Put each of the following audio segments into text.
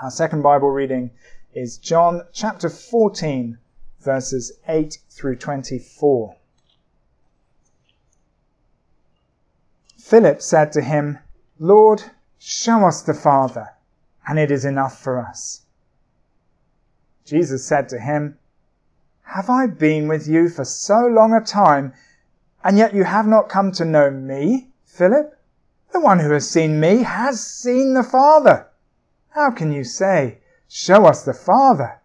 Our second Bible reading is John chapter 14, verses 8 through 24. Philip said to him, Lord, show us the Father, and it is enough for us. Jesus said to him, Have I been with you for so long a time, and yet you have not come to know me, Philip? The one who has seen me has seen the Father. How can you say, Show us the Father?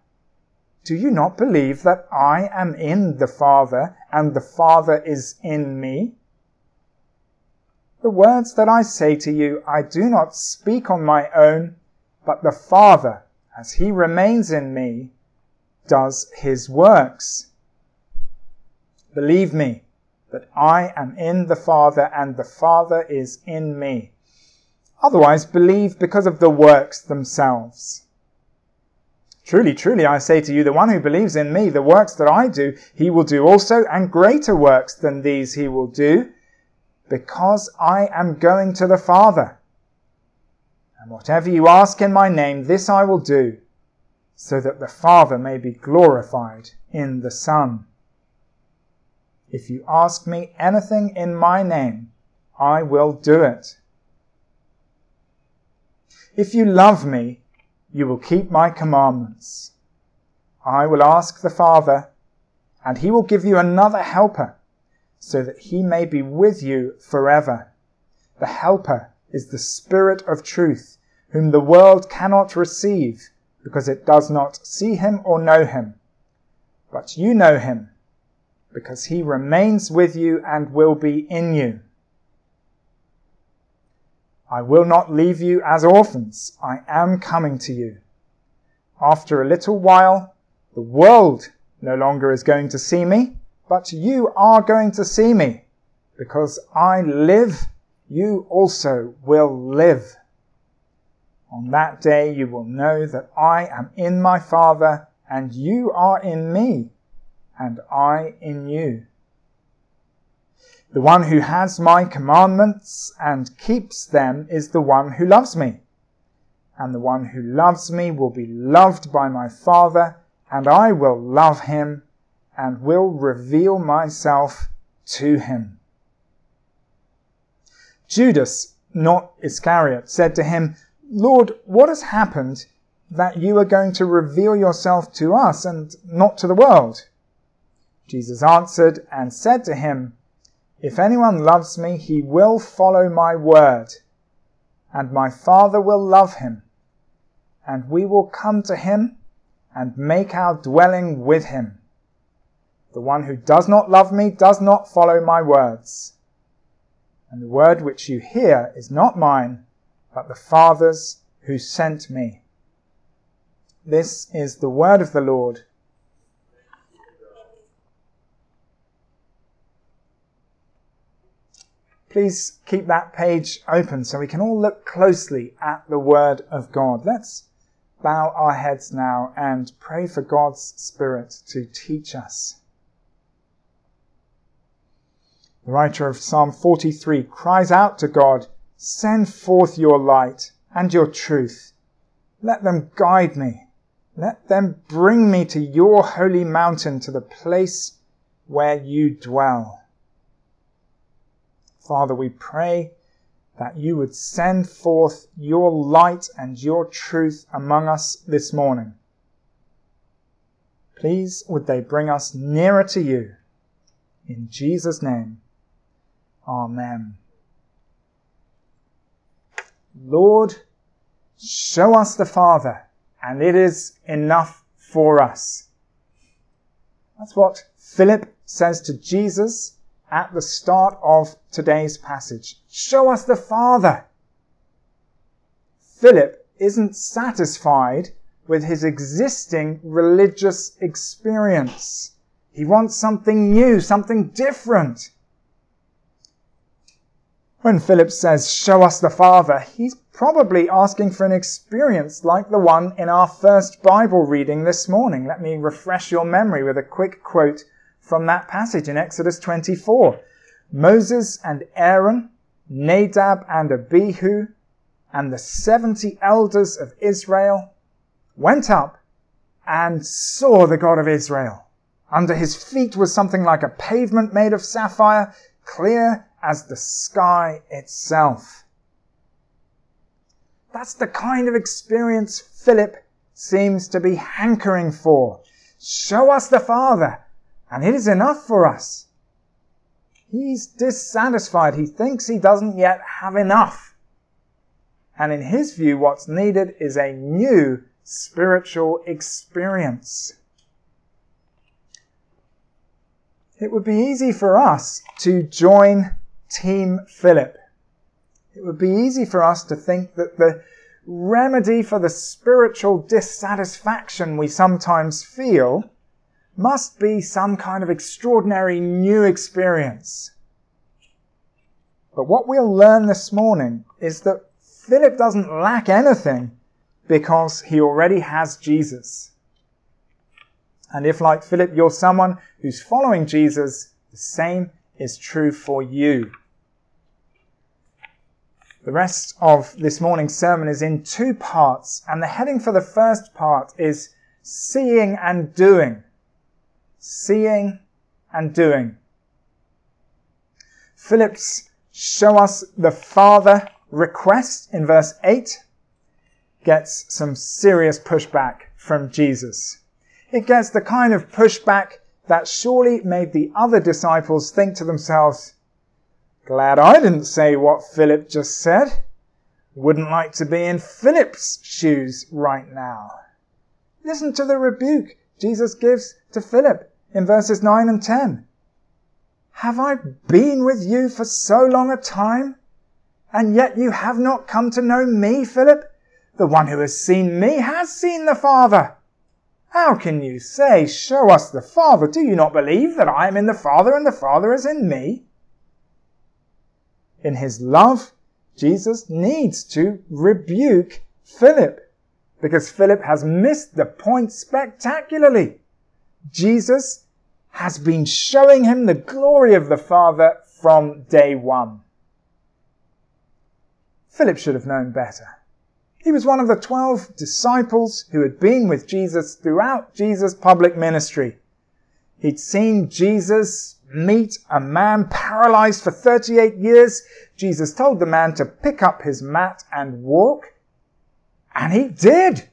Do you not believe that I am in the Father and the Father is in me? The words that I say to you, I do not speak on my own, but the Father, as he remains in me, does his works. Believe me that I am in the Father and the Father is in me. Otherwise, believe because of the works themselves. Truly, truly, I say to you, the one who believes in me, the works that I do, he will do also, and greater works than these he will do, because I am going to the Father. And whatever you ask in my name, this I will do, so that the Father may be glorified in the Son. If you ask me anything in my name, I will do it. If you love me, you will keep my commandments. I will ask the Father, and he will give you another helper, so that he may be with you forever. The helper is the Spirit of truth, whom the world cannot receive, because it does not see him or know him. But you know him, because he remains with you and will be in you. I will not leave you as orphans. I am coming to you. After a little while, the world no longer is going to see me, but you are going to see me. Because I live, you also will live. On that day you will know that I am in my Father, and you are in me, and I in you. The one who has my commandments and keeps them is the one who loves me. And the one who loves me will be loved by my Father, and I will love him and will reveal myself to him. Judas, not Iscariot, said to him, Lord, what has happened that you are going to reveal yourself to us and not to the world? Jesus answered and said to him, if anyone loves me, he will follow my word, and my Father will love him, and we will come to him and make our dwelling with him. The one who does not love me does not follow my words. And the word which you hear is not mine, but the Father's who sent me. This is the word of the Lord. Please keep that page open so we can all look closely at the Word of God. Let's bow our heads now and pray for God's Spirit to teach us. The writer of Psalm 43 cries out to God, Send forth your light and your truth. Let them guide me. Let them bring me to your holy mountain, to the place where you dwell. Father, we pray that you would send forth your light and your truth among us this morning. Please, would they bring us nearer to you? In Jesus' name, Amen. Lord, show us the Father, and it is enough for us. That's what Philip says to Jesus at the start of today's passage. Show us the Father. Philip isn't satisfied with his existing religious experience. He wants something new, something different. When Philip says, show us the Father, he's probably asking for an experience like the one in our first Bible reading this morning. Let me refresh your memory with a quick quote from that passage in Exodus 24. Moses and Aaron, Nadab and Abihu, and the 70 elders of Israel went up and saw the God of Israel. Under his feet was something like a pavement made of sapphire, clear as the sky itself. That's the kind of experience Philip seems to be hankering for. Show us the Father, and it is enough for us. He's dissatisfied. He thinks he doesn't yet have enough. And in his view, what's needed is a new spiritual experience. It would be easy for us to join Team Philip. It would be easy for us to think that the remedy for the spiritual dissatisfaction we sometimes feel must be some kind of extraordinary new experience. But what we'll learn this morning is that Philip doesn't lack anything because he already has Jesus. And if, like Philip, you're someone who's following Jesus, the same is true for you. The rest of this morning's sermon is in two parts, and the heading for the first part is seeing and doing. Seeing and doing. Philip's show us the Father request in verse 8 gets some serious pushback from Jesus. It gets the kind of pushback that surely made the other disciples think to themselves, glad I didn't say what Philip just said. Wouldn't like to be in Philip's shoes right now. Listen to the rebuke Jesus gives to Philip in verses 9 and 10. Have I been with you for so long a time, and yet you have not come to know me, Philip? The one who has seen me has seen the Father. How can you say, Show us the Father? Do you not believe that I am in the Father and the Father is in me? In his love, Jesus needs to rebuke Philip because Philip has missed the point spectacularly. Jesus has been showing him the glory of the Father from day one. Philip should have known better. He was one of the 12 disciples who had been with Jesus throughout Jesus' public ministry. He'd seen Jesus meet a man paralyzed for 38 years. Jesus told the man to pick up his mat and walk. And he did.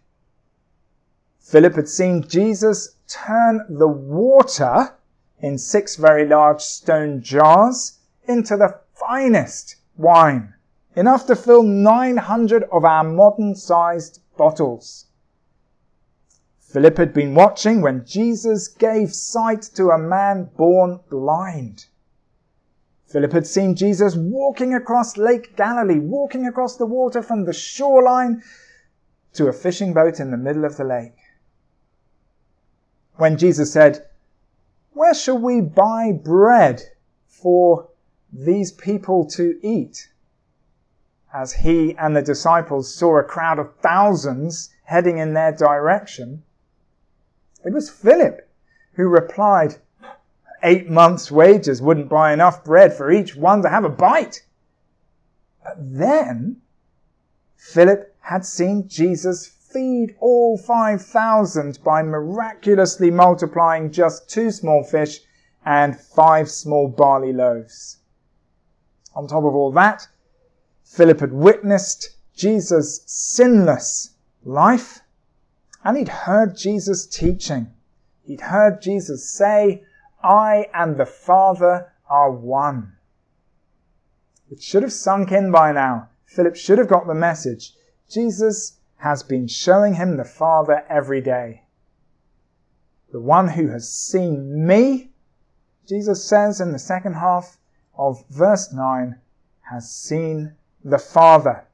Philip had seen Jesus turn the water in six very large stone jars into the finest wine enough to fill 900 of our modern sized bottles. Philip had been watching when Jesus gave sight to a man born blind. Philip had seen Jesus walking across Lake Galilee, walking across the water from the shoreline to a fishing boat in the middle of the lake. When Jesus said, Where shall we buy bread for these people to eat? as he and the disciples saw a crowd of thousands heading in their direction, it was Philip who replied, Eight months' wages wouldn't buy enough bread for each one to have a bite. But then, Philip had seen Jesus feed all 5,000 by miraculously multiplying just two small fish and five small barley loaves. On top of all that, Philip had witnessed Jesus' sinless life and he'd heard Jesus teaching. He'd heard Jesus say, I and the Father are one. It should have sunk in by now. Philip should have got the message. Jesus has been showing him the Father every day. The one who has seen me, Jesus says in the second half of verse 9, has seen the Father.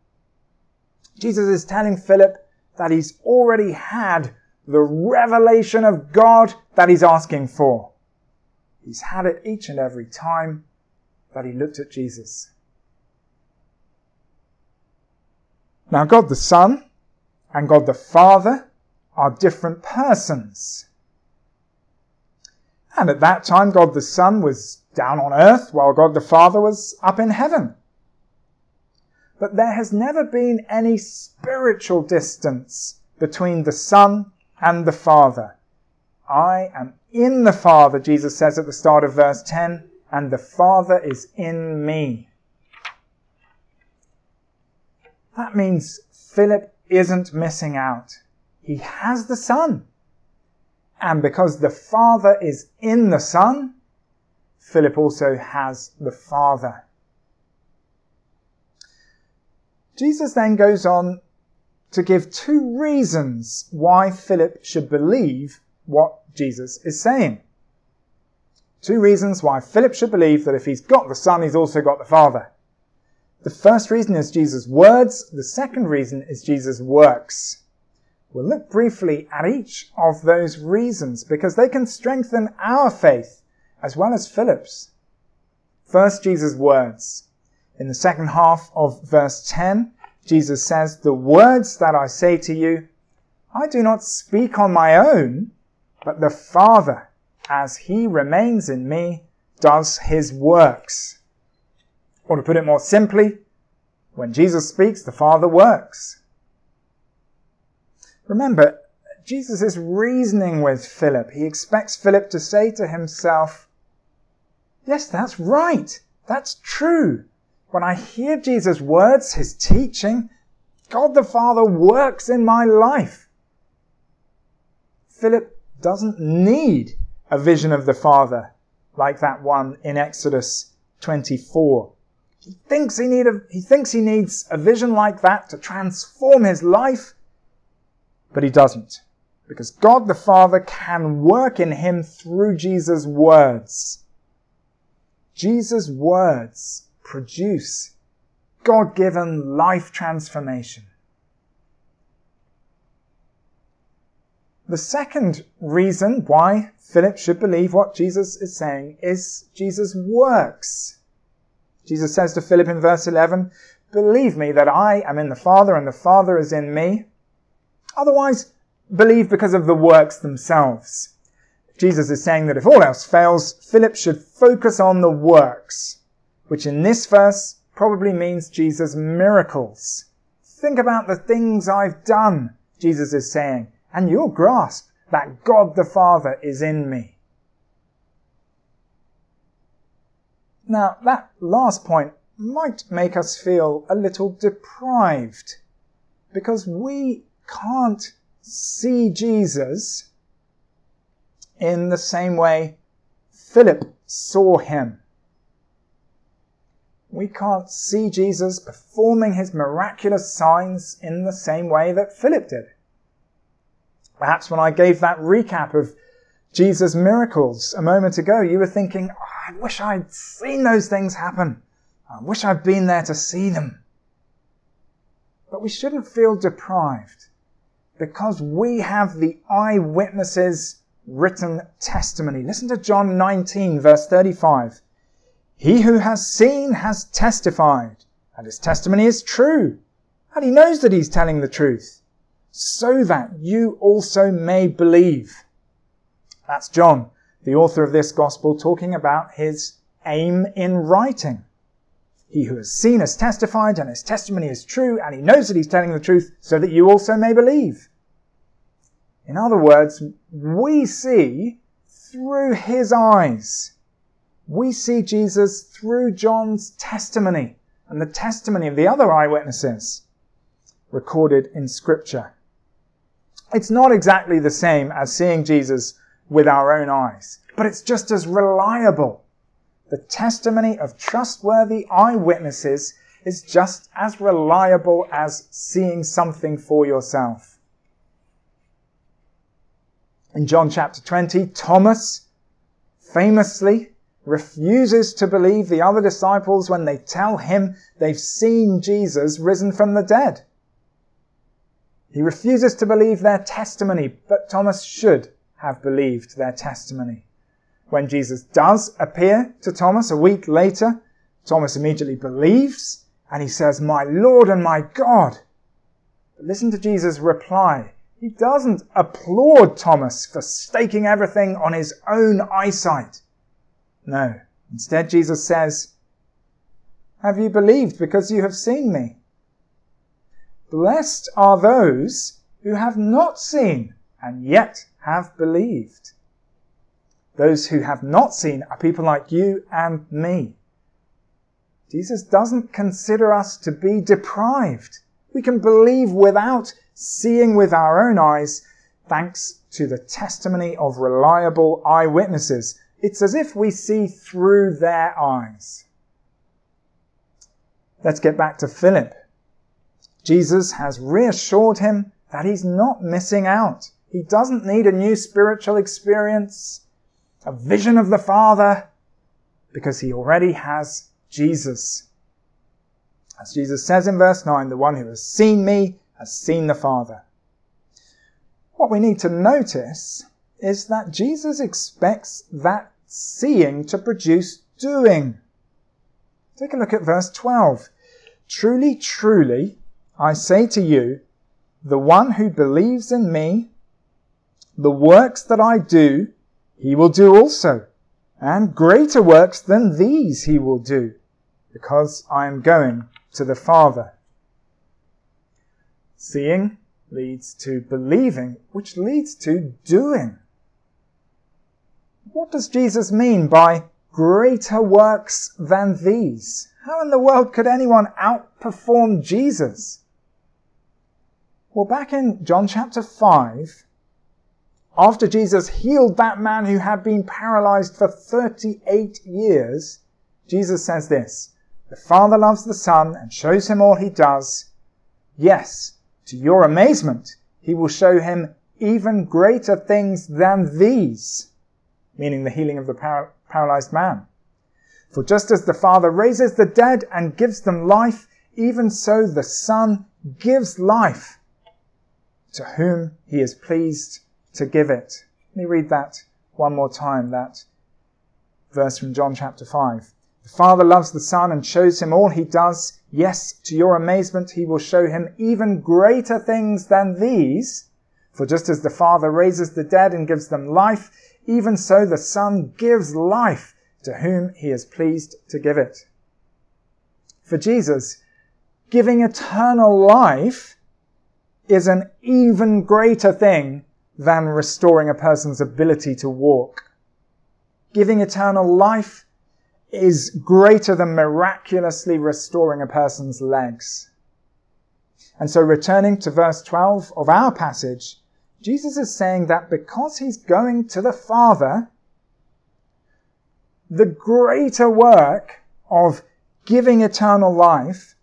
Jesus is telling Philip that he's already had the revelation of God that he's asking for. He's had it each and every time that he looked at Jesus. Now, God the Son and God the Father are different persons. And at that time, God the Son was down on earth while God the Father was up in heaven. But there has never been any spiritual distance between the Son and the Father. I am in the Father, Jesus says at the start of verse 10, and the Father is in me. That means Philip isn't missing out. He has the Son. And because the Father is in the Son, Philip also has the Father. Jesus then goes on to give two reasons why Philip should believe what Jesus is saying. Two reasons why Philip should believe that if he's got the Son, he's also got the Father. The first reason is Jesus' words. The second reason is Jesus' works. We'll look briefly at each of those reasons because they can strengthen our faith as well as Philip's. First, Jesus' words. In the second half of verse 10, Jesus says, The words that I say to you, I do not speak on my own, but the Father, as he remains in me, does his works. Or to put it more simply, when Jesus speaks, the Father works. Remember, Jesus is reasoning with Philip. He expects Philip to say to himself, Yes, that's right. That's true. When I hear Jesus' words, his teaching, God the Father works in my life. Philip doesn't need a vision of the Father like that one in Exodus 24. He thinks he, need a, he thinks he needs a vision like that to transform his life, but he doesn't. Because God the Father can work in him through Jesus' words. Jesus' words produce God given life transformation. The second reason why Philip should believe what Jesus is saying is Jesus' works. Jesus says to Philip in verse 11, Believe me that I am in the Father and the Father is in me. Otherwise, believe because of the works themselves. Jesus is saying that if all else fails, Philip should focus on the works, which in this verse probably means Jesus' miracles. Think about the things I've done, Jesus is saying, and you'll grasp that God the Father is in me. Now, that last point might make us feel a little deprived because we can't see Jesus in the same way Philip saw him. We can't see Jesus performing his miraculous signs in the same way that Philip did. Perhaps when I gave that recap of Jesus' miracles a moment ago, you were thinking, I wish I'd seen those things happen. I wish I'd been there to see them. But we shouldn't feel deprived because we have the eyewitnesses written testimony. Listen to John 19 verse 35. He who has seen has testified and his testimony is true and he knows that he's telling the truth so that you also may believe. That's John, the author of this gospel, talking about his aim in writing. He who has seen has testified, and his testimony is true, and he knows that he's telling the truth, so that you also may believe. In other words, we see through his eyes. We see Jesus through John's testimony and the testimony of the other eyewitnesses recorded in Scripture. It's not exactly the same as seeing Jesus with our own eyes, but it's just as reliable. The testimony of trustworthy eyewitnesses is just as reliable as seeing something for yourself. In John chapter 20, Thomas famously refuses to believe the other disciples when they tell him they've seen Jesus risen from the dead. He refuses to believe their testimony, but Thomas should have believed their testimony. When Jesus does appear to Thomas a week later, Thomas immediately believes and he says, My Lord and my God. But listen to Jesus' reply. He doesn't applaud Thomas for staking everything on his own eyesight. No. Instead, Jesus says, Have you believed because you have seen me? Blessed are those who have not seen and yet have believed. Those who have not seen are people like you and me. Jesus doesn't consider us to be deprived. We can believe without seeing with our own eyes thanks to the testimony of reliable eyewitnesses. It's as if we see through their eyes. Let's get back to Philip. Jesus has reassured him that he's not missing out. He doesn't need a new spiritual experience, a vision of the Father, because he already has Jesus. As Jesus says in verse 9, the one who has seen me has seen the Father. What we need to notice is that Jesus expects that seeing to produce doing. Take a look at verse 12. Truly, truly, I say to you, the one who believes in me, the works that I do, he will do also, and greater works than these he will do, because I am going to the Father. Seeing leads to believing, which leads to doing. What does Jesus mean by greater works than these? How in the world could anyone outperform Jesus? Well, back in John chapter 5, after Jesus healed that man who had been paralyzed for 38 years, Jesus says this, the Father loves the Son and shows him all he does. Yes, to your amazement, he will show him even greater things than these, meaning the healing of the par- paralyzed man. For just as the Father raises the dead and gives them life, even so the Son gives life to whom he is pleased to give it. Let me read that one more time, that verse from John chapter 5. The Father loves the Son and shows him all he does. Yes, to your amazement, he will show him even greater things than these. For just as the Father raises the dead and gives them life, even so the Son gives life to whom he is pleased to give it. For Jesus, giving eternal life is an even greater thing than restoring a person's ability to walk. Giving eternal life is greater than miraculously restoring a person's legs. And so returning to verse 12 of our passage, Jesus is saying that because he's going to the Father, the greater work of giving eternal life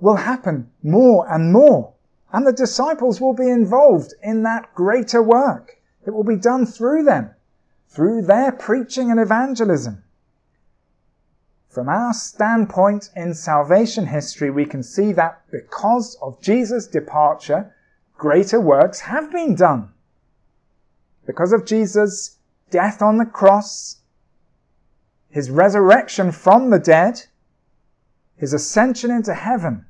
will happen more and more. And the disciples will be involved in that greater work. It will be done through them, through their preaching and evangelism. From our standpoint in salvation history, we can see that because of Jesus' departure, greater works have been done. Because of Jesus' death on the cross, his resurrection from the dead, his ascension into heaven,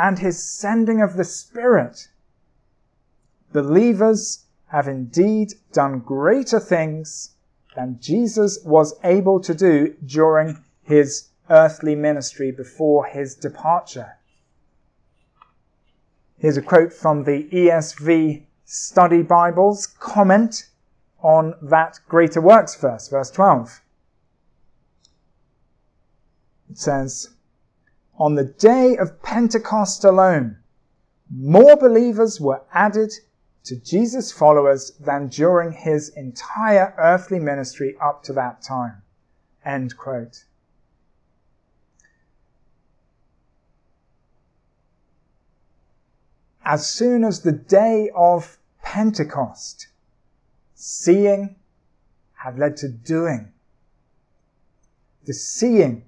and his sending of the Spirit, believers have indeed done greater things than Jesus was able to do during his earthly ministry before his departure. Here's a quote from the ESV Study Bible's comment on that greater works verse, verse 12. It says, On the day of Pentecost alone, more believers were added to Jesus' followers than during his entire earthly ministry up to that time. End quote. as soon as the day of Pentecost, seeing had led to doing. The seeing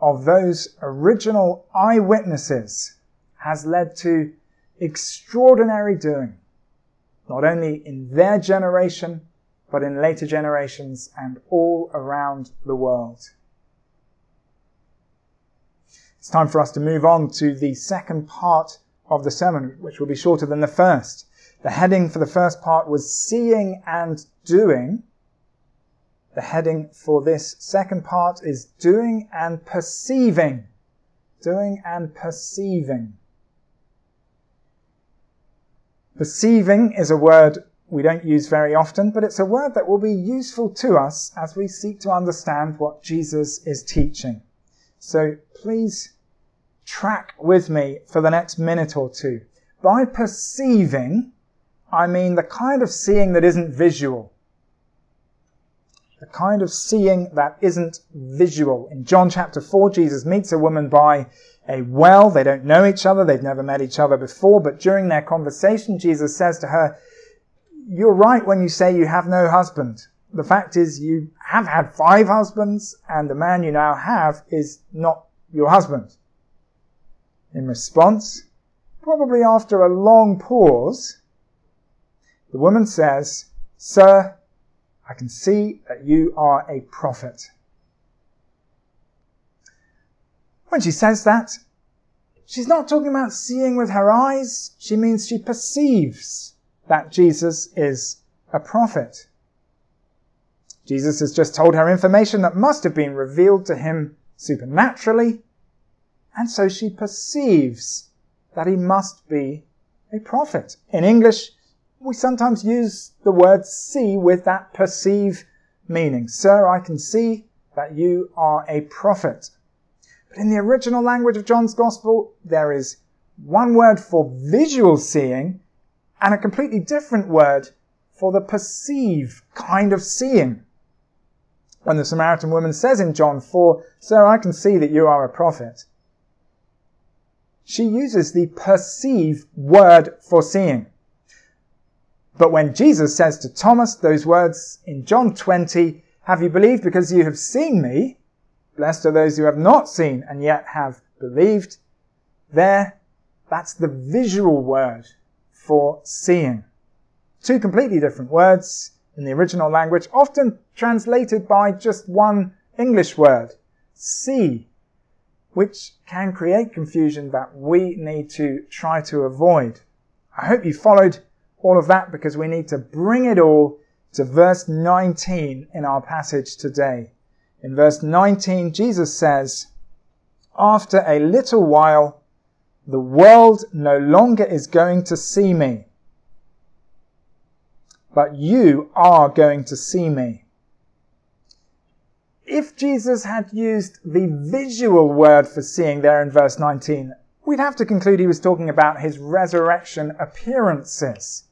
of those original eyewitnesses has led to extraordinary doing, not only in their generation, but in later generations and all around the world. It's time for us to move on to the second part of the sermon, which will be shorter than the first. The heading for the first part was seeing and doing. The heading for this second part is doing and perceiving. Doing and perceiving. Perceiving is a word we don't use very often, but it's a word that will be useful to us as we seek to understand what Jesus is teaching. So please track with me for the next minute or two. By perceiving, I mean the kind of seeing that isn't visual. The kind of seeing that isn't visual. In John chapter 4, Jesus meets a woman by a well. They don't know each other. They've never met each other before. But during their conversation, Jesus says to her, you're right when you say you have no husband. The fact is you have had five husbands and the man you now have is not your husband. In response, probably after a long pause, the woman says, Sir, I can see that you are a prophet. When she says that, she's not talking about seeing with her eyes. She means she perceives that Jesus is a prophet. Jesus has just told her information that must have been revealed to him supernaturally, and so she perceives that he must be a prophet. In English, we sometimes use the word see with that perceive meaning. Sir, I can see that you are a prophet. But in the original language of John's Gospel, there is one word for visual seeing and a completely different word for the perceive kind of seeing. When the Samaritan woman says in John 4, Sir, I can see that you are a prophet, she uses the perceive word for seeing. But when Jesus says to Thomas those words in John 20, Have you believed because you have seen me? Blessed are those who have not seen and yet have believed. There, that's the visual word for seeing. Two completely different words in the original language, often translated by just one English word, see, which can create confusion that we need to try to avoid. I hope you followed all of that because we need to bring it all to verse 19 in our passage today. In verse 19, Jesus says, After a little while, the world no longer is going to see me, but you are going to see me. If Jesus had used the visual word for seeing there in verse 19, we'd have to conclude he was talking about his resurrection appearances.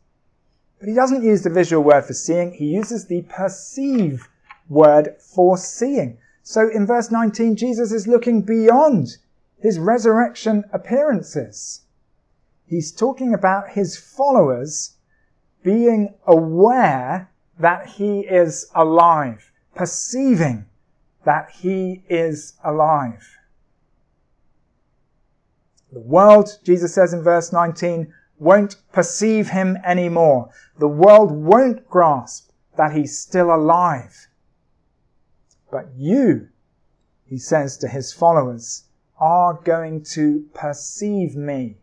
But he doesn't use the visual word for seeing, he uses the perceive word for seeing. So in verse 19, Jesus is looking beyond his resurrection appearances. He's talking about his followers being aware that he is alive, perceiving that he is alive. The world, Jesus says in verse 19, won't perceive him anymore. The world won't grasp that he's still alive. But you, he says to his followers, are going to perceive me.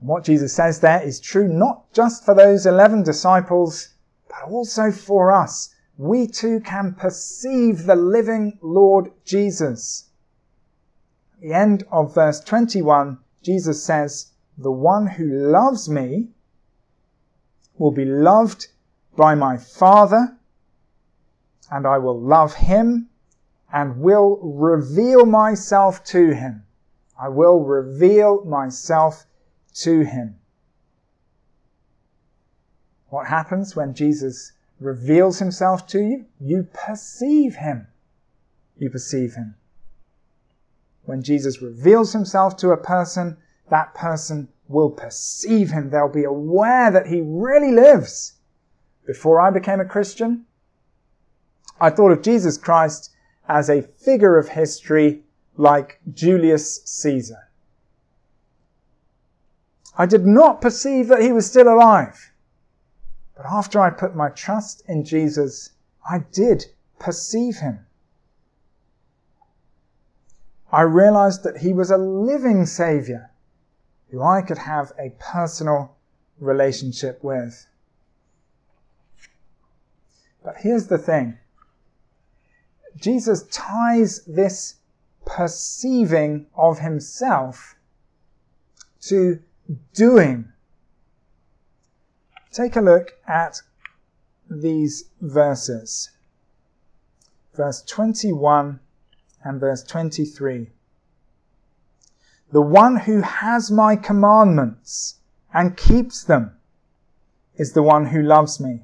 What Jesus says there is true not just for those 11 disciples, but also for us. We too can perceive the living Lord Jesus. At the end of verse 21, Jesus says, The one who loves me will be loved by my Father, and I will love him and will reveal myself to him. I will reveal myself to him. What happens when Jesus reveals himself to you? You perceive him. You perceive him. When Jesus reveals himself to a person, that person will perceive him. They'll be aware that he really lives. Before I became a Christian, I thought of Jesus Christ as a figure of history like Julius Caesar. I did not perceive that he was still alive. But after I put my trust in Jesus, I did perceive him. I realized that he was a living savior who I could have a personal relationship with. But here's the thing. Jesus ties this perceiving of himself to doing. Take a look at these verses. Verse 21 and verse 23. The one who has my commandments and keeps them is the one who loves me.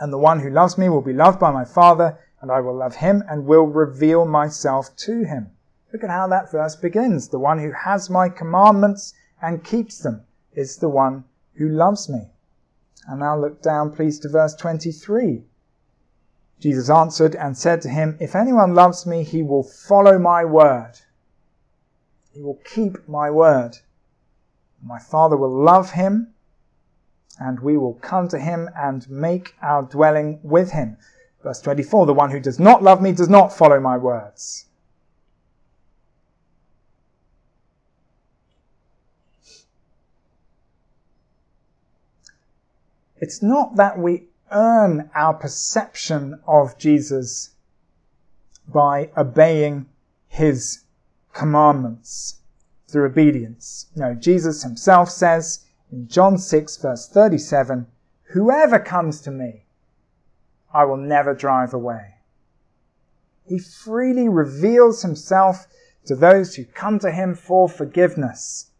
And the one who loves me will be loved by my Father, and I will love him and will reveal myself to him. Look at how that verse begins. The one who has my commandments and keeps them is the one who loves me. And now look down, please, to verse 23. Jesus answered and said to him, If anyone loves me, he will follow my word. He will keep my word. My Father will love him, and we will come to him and make our dwelling with him. Verse 24 The one who does not love me does not follow my words. It's not that we earn our perception of Jesus by obeying his commandments through obedience. No, Jesus himself says in John 6 verse 37, whoever comes to me, I will never drive away. He freely reveals himself to those who come to him for forgiveness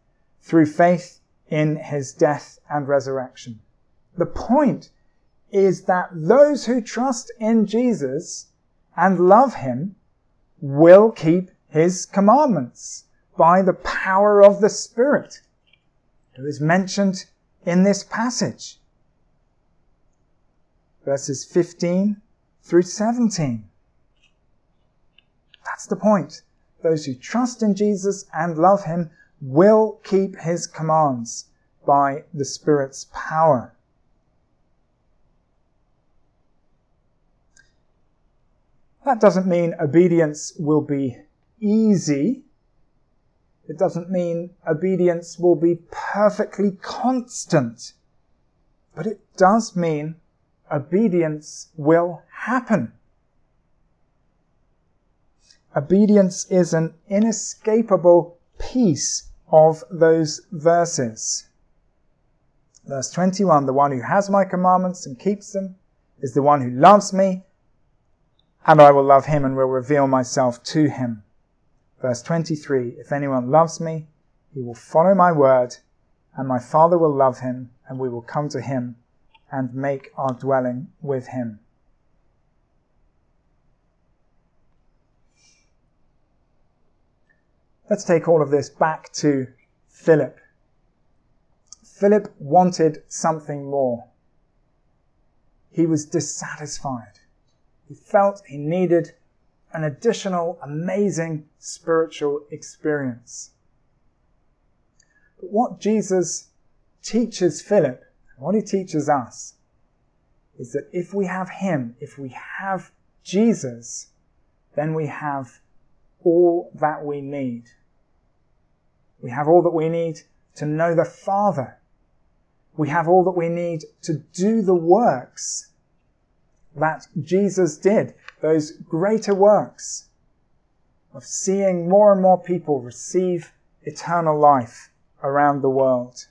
through faith in his death and resurrection. The point is that those who trust in Jesus and love him will keep his commandments by the power of the Spirit who is mentioned in this passage. Verses 15 through 17. That's the point. Those who trust in Jesus and love him will keep his commands by the Spirit's power. That doesn't mean obedience will be easy. It doesn't mean obedience will be perfectly constant. But it does mean obedience will happen. Obedience is an inescapable piece of those verses. Verse 21 The one who has my commandments and keeps them is the one who loves me, and I will love him and will reveal myself to him. Verse 23 If anyone loves me, he will follow my word, and my Father will love him, and we will come to him and make our dwelling with him. Let's take all of this back to Philip. Philip wanted something more. He was dissatisfied. He felt he needed an additional amazing spiritual experience. But what Jesus teaches Philip, what he teaches us, is that if we have him, if we have Jesus, then we have all that we need. We have all that we need to know the Father. We have all that we need to do the works that Jesus did, those greater works of seeing more and more people receive eternal life around the world.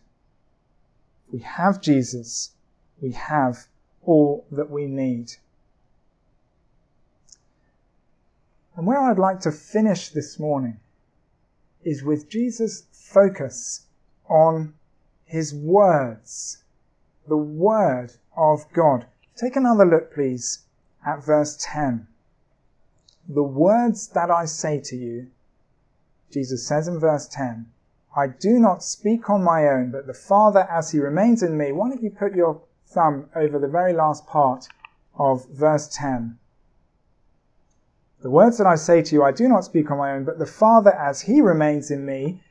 We have Jesus. We have all that we need. And where I'd like to finish this morning is with Jesus' focus on his words, the word of God. Take another look, please, at verse 10. The words that I say to you, Jesus says in verse 10, I do not speak on my own, but the Father, as he remains in me. Why don't you put your thumb over the very last part of verse 10? The words that I say to you, I do not speak on my own, but the Father, as he remains in me.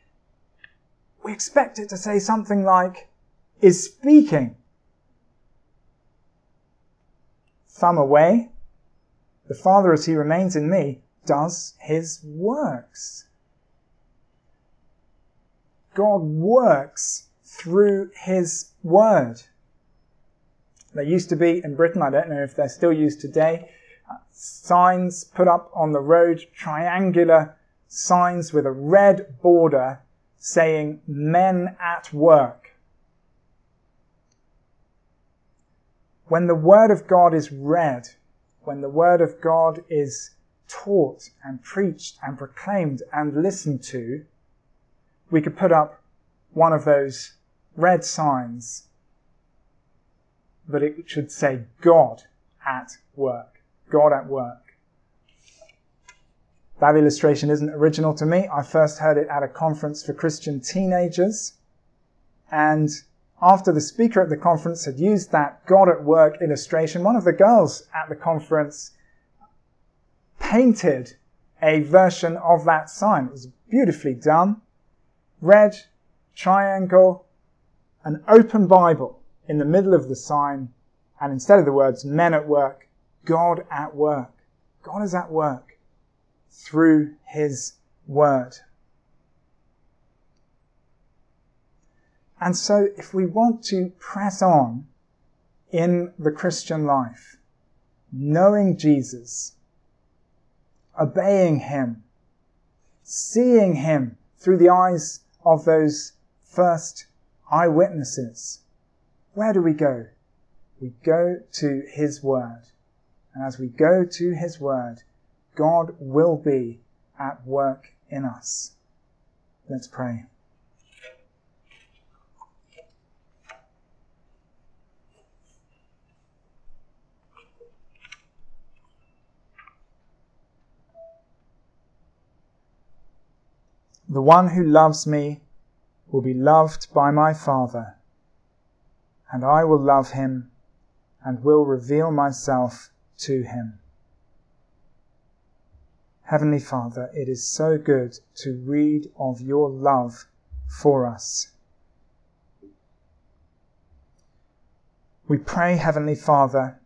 We expect it to say something like, is speaking. Thumb away, the Father, as He remains in me, does His works. God works through His Word. There used to be in Britain, I don't know if they're still used today, uh, signs put up on the road, triangular signs with a red border saying men at work. When the word of God is read, when the word of God is taught and preached and proclaimed and listened to, we could put up one of those red signs, but it should say God at work. God at work. That illustration isn't original to me. I first heard it at a conference for Christian teenagers. And after the speaker at the conference had used that God at work illustration, one of the girls at the conference painted a version of that sign. It was beautifully done. Red, triangle, an open Bible in the middle of the sign, and instead of the words men at work, God at work. God is at work through his word. And so if we want to press on in the Christian life, knowing Jesus, obeying him, seeing him through the eyes of those first eyewitnesses, where do we go? We go to his word. And as we go to his word, God will be at work in us. Let's pray. The one who loves me will be loved by my Father, and I will love him and will reveal myself to him. Heavenly Father, it is so good to read of your love for us. We pray, Heavenly Father,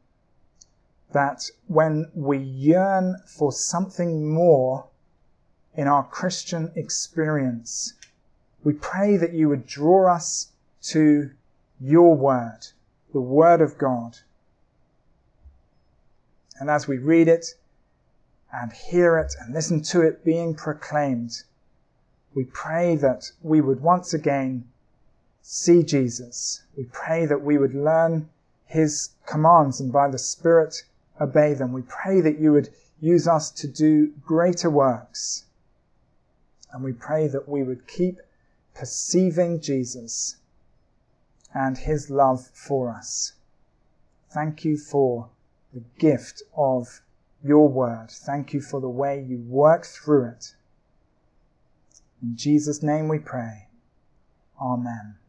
that when we yearn for something more in our Christian experience, we pray that you would draw us to your word, the word of God. And as we read it, and hear it and listen to it being proclaimed, we pray that we would once again see Jesus. We pray that we would learn his commands and by the Spirit obey them. We pray that you would use us to do greater works. And we pray that we would keep perceiving Jesus and his love for us. Thank you for the gift of your word. Thank you for the way you work through it. In Jesus' name we pray. Amen.